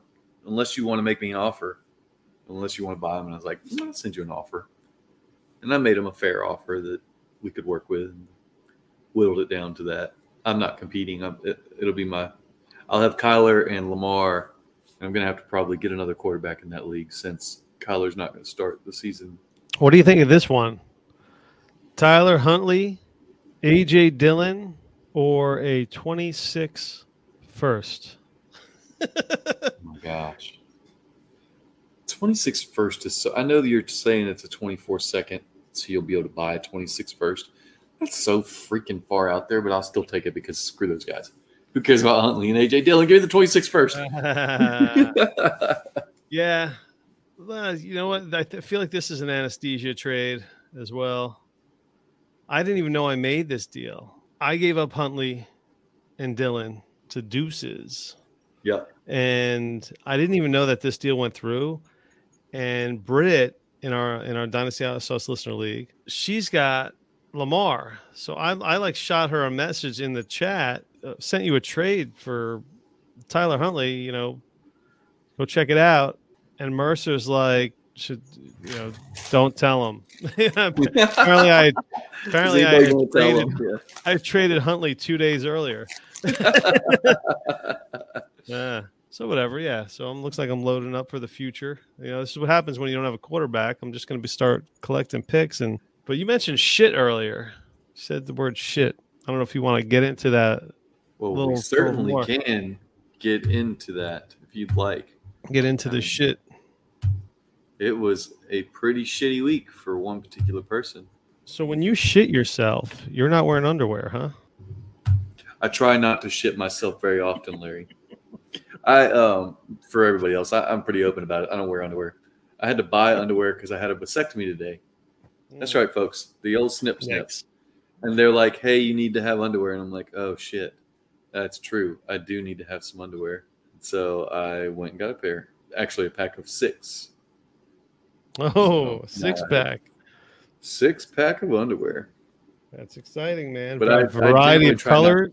unless you want to make me an offer. unless you want to buy them. And I was like, "Mm, I'll send you an offer. And I made him a fair offer that we could work with. And whittled it down to that. I'm not competing. I'm, it, it'll be my. I'll have Kyler and Lamar. And I'm going to have to probably get another quarterback in that league since Kyler's not going to start the season. What do you think of this one? Tyler Huntley, AJ Dillon, or a 26 first? Gosh. 26 first is so. I know that you're saying it's a 24 second, so you'll be able to buy a 26 first. That's so freaking far out there, but I'll still take it because screw those guys. Who cares about Huntley and AJ Dillon? Give me the 26 first. yeah. Well, you know what? I th- feel like this is an anesthesia trade as well. I didn't even know I made this deal. I gave up Huntley and Dillon to Deuces. Yep. and I didn't even know that this deal went through. And Brit in our in our Dynasty Sauce Listener League, she's got Lamar. So I I like shot her a message in the chat, uh, sent you a trade for Tyler Huntley. You know, go check it out. And Mercer's like, should you know, don't tell him. apparently I apparently I traded, I traded Huntley two days earlier. Yeah. So whatever, yeah. So it looks like I'm loading up for the future. You know, this is what happens when you don't have a quarterback. I'm just going to be start collecting picks. And but you mentioned shit earlier. You said the word shit. I don't know if you want to get into that. Well, little- we certainly little can get into that if you'd like. Get into the shit. It was a pretty shitty week for one particular person. So when you shit yourself, you're not wearing underwear, huh? I try not to shit myself very often, Larry. I um for everybody else, I, I'm pretty open about it. I don't wear underwear. I had to buy underwear because I had a vasectomy today. That's right, folks. The old snip snip. Yikes. And they're like, "Hey, you need to have underwear," and I'm like, "Oh shit, that's true. I do need to have some underwear." So I went and got a pair. Actually, a pack of six. Oh, six yeah. pack. Six pack of underwear. That's exciting, man. But I- a I variety generally of try not- color.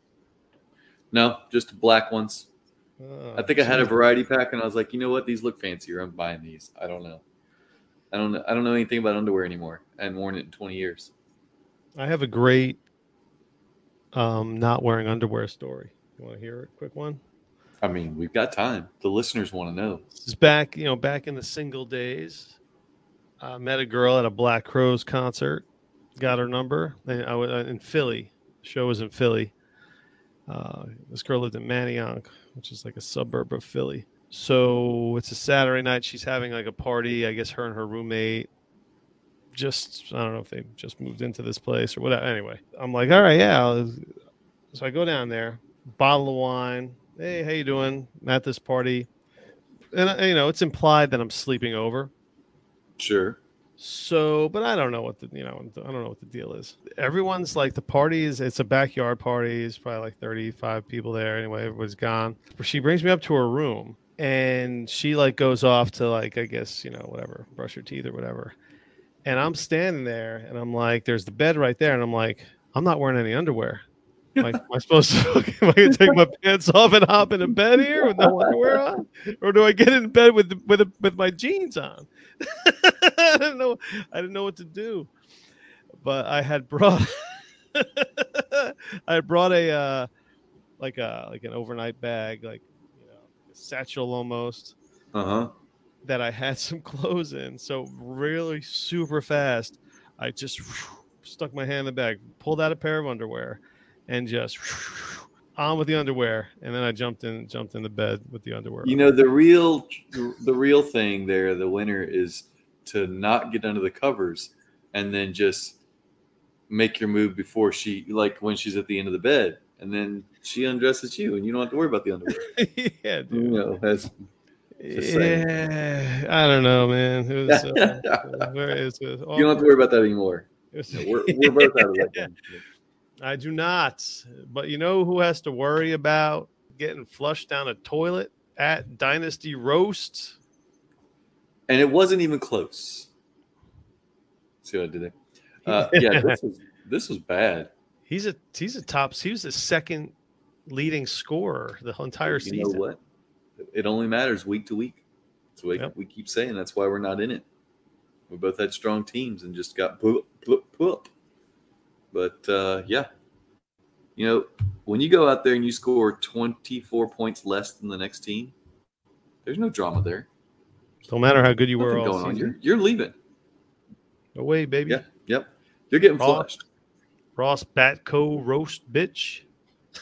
No, just black ones. Oh, I think I had a variety pack, and I was like, you know what? These look fancier. I'm buying these. I don't know. I don't know. I don't know anything about underwear anymore. I hadn't worn it in 20 years. I have a great um, not wearing underwear story. You want to hear a quick one? I mean, we've got time. The listeners want to know. This is back, you know, back in the single days. I met a girl at a Black Crowes concert. Got her number. And I was uh, in Philly. The show was in Philly. Uh, this girl lived in Manayunk, which is like a suburb of Philly. So it's a Saturday night. She's having like a party. I guess her and her roommate just I don't know if they just moved into this place or whatever. Anyway, I'm like, all right, yeah. So I go down there, bottle of wine. Hey, how you doing? I'm at this party, and you know it's implied that I'm sleeping over. Sure. So, but I don't know what the you know I don't know what the deal is. Everyone's like the party is it's a backyard party. It's probably like 35 people there. Anyway, everybody's gone. She brings me up to her room and she like goes off to like I guess you know whatever brush her teeth or whatever. And I'm standing there and I'm like, there's the bed right there, and I'm like, I'm not wearing any underwear. Like, am I supposed to? Am I gonna take my pants off and hop in into bed here with no underwear on, or do I get in bed with with with my jeans on? I didn't know. I didn't know what to do, but I had brought. I had brought a uh, like a like an overnight bag, like you know, a satchel almost Uh huh. that I had some clothes in. So really super fast, I just stuck my hand in the bag, pulled out a pair of underwear, and just on with the underwear. And then I jumped in, jumped in the bed with the underwear. You know the real, the real thing there, the winner is to not get under the covers and then just make your move before she, like when she's at the end of the bed, and then she undresses you, and you don't have to worry about the underwear. yeah, You dude. know, that's Yeah, I don't know, man. It was, uh, it was, uh, you don't have to worry about that anymore. was- You we're, we're both out of that. game. I do not. But you know who has to worry about getting flushed down a toilet at Dynasty Roast? and it wasn't even close. See what I did there? Uh, yeah, this was this was bad. He's a he's a top. He was the second leading scorer the entire You season. know what? It only matters week to week. So we, Yep. we keep saying that's why we're not in it. We both had strong teams and just got poop, poop, poop. But uh, yeah, you know, when you go out there and you score 24 points less than the next team, there's no drama there. Don't matter how good you were Nothing all going on. You're, you're leaving. Away, baby. Yeah. Yep. You're getting Raw. flushed. Ross Batco roast bitch.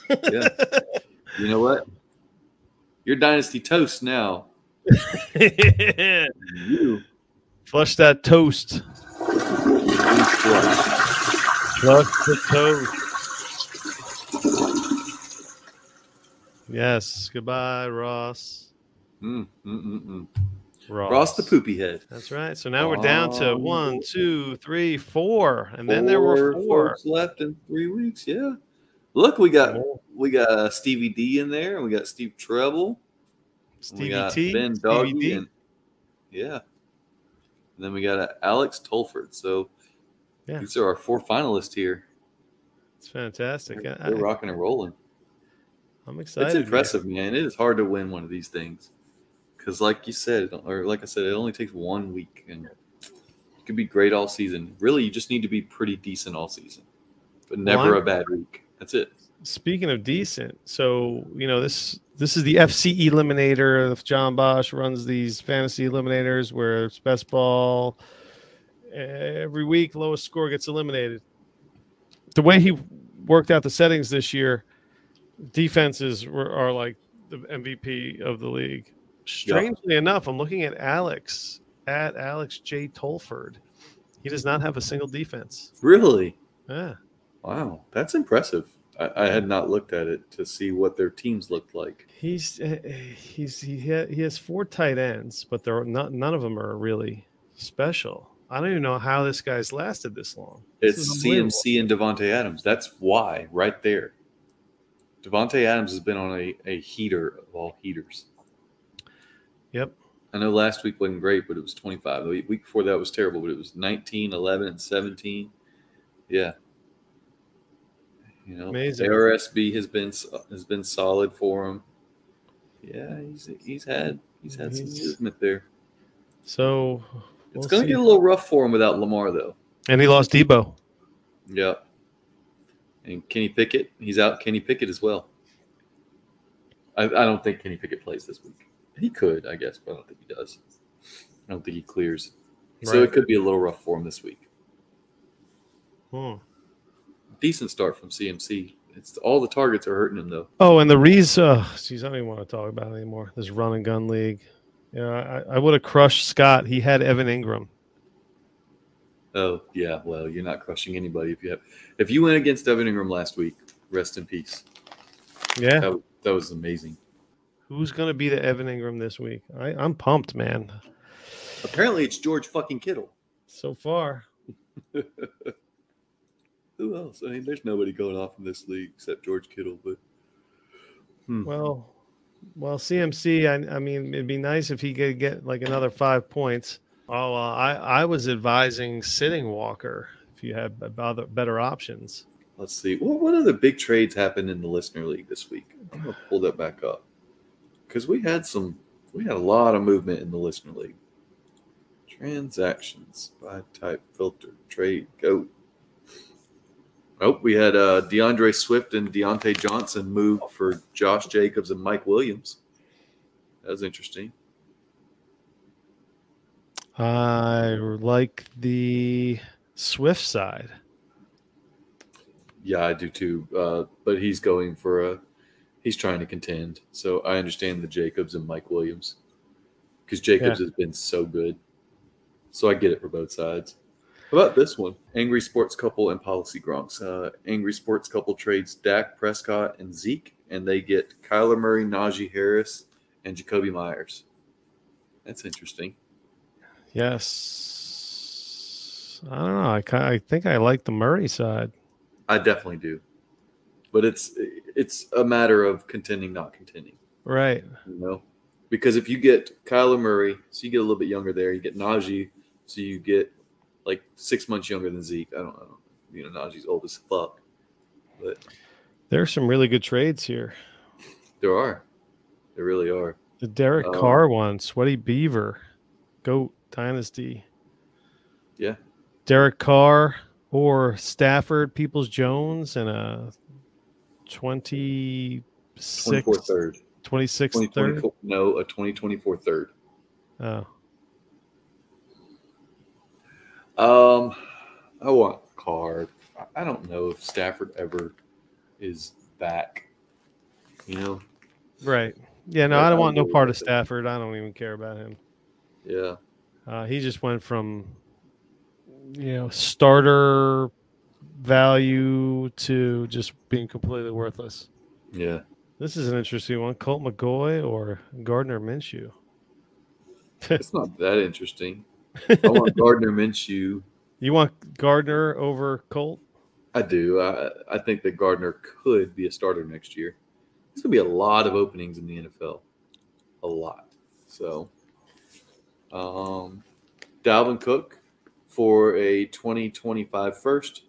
Yeah. You know what? You're dynasty toast now. You Flush that toast. Flush the toast. Yes. Goodbye, Ross. Mm, mm, mm, mm. Ross. Ross the poopy head. That's right. So now we're down to one, two, three, four, and then there were four. left in three weeks. Yeah. Look, we got Four. we got uh, Stevie D in there, and we got Steve Treble. and we Stevie got T, Ben Stevie Doggy, D. and yeah. And then we got uh, Alex Tolford. So Yeah. these are our four finalists here. It's fantastic. They're, they're rocking and rolling. I'm excited. It's impressive, man. It is hard to win one of these things because, like you said, or like I said, it only takes one week, and you could be great all season. Really, you just need to be pretty decent all season, but never Well, a bad week. That's it. Speaking of decent, so you know this this is the FC Eliminator. If John Bosch runs these fantasy eliminators, where it's best ball every week, lowest score gets eliminated. The way he worked out the settings this year, defenses were, are like the MVP of the league. Strangely enough, I'm looking at Alex at Alex J Tolford. He does not have a single defense. Really, Yeah. wow, that's impressive. I, I had not looked at it to see what their teams looked like. He's uh, he's he ha- he has four tight ends, but they're not none of them are really special. I don't even know how this guy's lasted this long. This It's. CMC and Davante Adams. That's why, right there. Davante Adams has been on a, a heater of all heaters. Yep. I know last week wasn't great, but it was 25. The week before that was terrible, but it was 19, 11, and 17. Yeah. You know, Amazing. ARSB has been has been solid for him. Yeah, he's he's had he's had some He's- movement there. So It's we'll going to get a little rough for him without Lamar, though. and he lost Debo. Yep. And Kenny Pickett, he's out. Kenny Pickett as well. I, I don't think Kenny Pickett plays this week. He could, I guess, but I don't think he does. I don't think he clears. So it could be a little rough for him this week. Hmm. Decent start from CMC. It's all the targets are hurting him though. Oh, and the Reese, uh, geez, I don't even want to talk about it anymore. This run and gun league. Yeah, I, I would have crushed Scott. He had Evan Engram. Oh yeah, well you're not crushing anybody if you have. If you went against Evan Engram last week, rest in peace. Yeah. That, that was amazing. Who's going to be the Evan Engram this week? I, I'm pumped, man. Apparently it's George fucking Kittle. So far. Who else? I mean, there's nobody going off in this league except George Kittle, but hmm. Well, well, CMC. I, I mean, it'd be nice if he could get like another five points. Oh, uh, I I was advising sitting Walker if you had other better options. Let's see. What what other big trades happened in the listener league this week? I'm gonna pull that back up because we had some. We had a lot of movement in the listener league. Transactions by type filter trade go. Oh, we had uh, DeAndre Swift and Diontae Johnson move for Josh Jacobs and Mike Williams. That was interesting. I like the Swift side. Yeah, I do too. Uh, but he's going for a. He's trying to contend, so I understand the Jacobs and Mike Williams because Jacobs has been so good. So I get it for both sides. How about this one? Angry Sports Couple and Policy Gronks. Uh, Angry Sports Couple trades Dak Prescott and Zeke, and they get Kyler Murray, Najee Harris, and Jakobi Meyers. That's interesting. Yes. I don't know. I I think I like the Murray side. I definitely do, but it's it's a matter of contending, not contending. Right. you know, because if you get Kyler Murray, so you get a little bit younger there. You get Najee, so you get like six months younger than Zeke. I don't know. You know, Najee's old as fuck, but there are some really good trades here. there are, there really are. The Derek Um, Carr one, Sweaty Beaver, Goat Dynasty. Yeah. Derek Carr or Stafford, Peoples Jones, and a 26, 24 third. 26 third. no, a 2024 third. Oh, Um, I want card. I- I don't know if Stafford ever is back. You know? right. Yeah, no, Like, I don't want no part of. Stafford. I don't even care about him. Yeah. Uh, he just went from, you know, starter value to just being completely worthless. Yeah. This is an interesting one. Colt McCoy or Gardner Minshew? It's not that interesting. I want Gardner Minshew. You want Gardner over Colt? I do. I I think that Gardner could be a starter next year. There's gonna be a lot of openings in the NFL. A lot. So um Dalvin Cook for a 2025 first,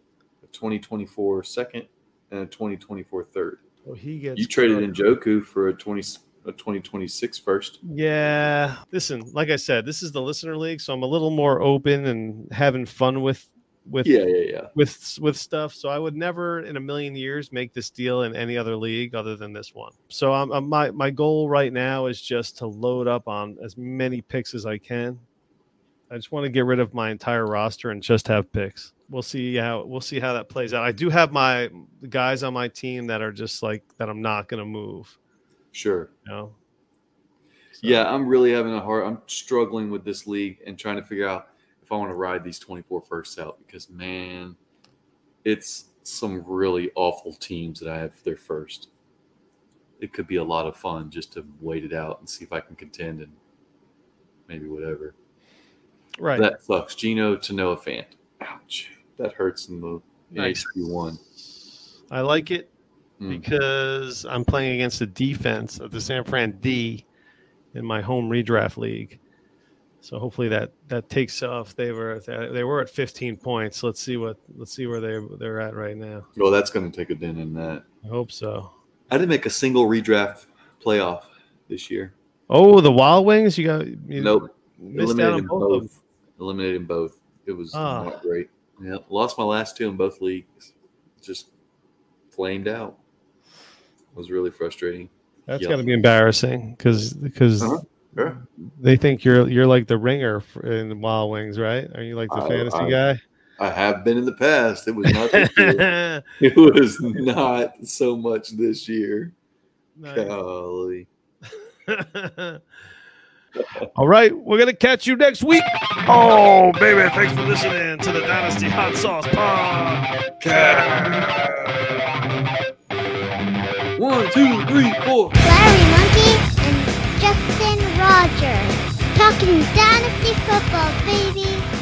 a 2024 second, and a 2024 third. Oh, he gets. You traded Njoku for a 20 a 2026 first. Yeah. Listen, like I said, this is the listener league, so I'm a little more open and having fun with with Yeah, yeah, yeah. with with stuff. So I would never in a million years make this deal in any other league other than this one. So I'm, I'm my my goal right now is just to load up on as many picks as I can. I just want to get rid of my entire roster and just have picks. We'll see how we'll see how that plays out. I do have my guys on my team that are just like that. I'm not going to move. Sure. You know. So- Yeah, I'm really having a hard. I'm struggling with this league and trying to figure out if I want to ride these 24 firsts out because man, it's some really awful teams that I have their first. It could be a lot of fun just to wait it out and see if I can contend and maybe whatever. Right. That sucks. Geno to Noah Fant. Ouch. That hurts in the Nice. HQ one. I like it Mm. because I'm playing against the defense of the San Fran D in my home redraft league. So hopefully that that takes off. They were they were at 15 points. Let's see what let's see where they they're at right now. Well, that's going to take a dent in that. I hope so. I didn't make a single redraft playoff this year. Oh, the Wild Wings, you got you Nope. eliminated both. both. Eliminated them both. It was Ah. not great. Yeah, lost my last two in both leagues. Just flamed out. It was really frustrating. That's Yeah. got to be embarrassing because because Uh-huh. Sure. they think you're you're like the ringer in the Wild Wings, right? Are you like the I- fantasy I- guy? I have been in the past. It was not. It was not so much this year. Nice. Golly. All right, we're gonna catch you next week. Oh, baby, thanks for listening to the Dynasty Hot Sauce Podcast. One, two, three, four. Larry Monkey and Justin Rogers. Talking Dynasty Football, baby.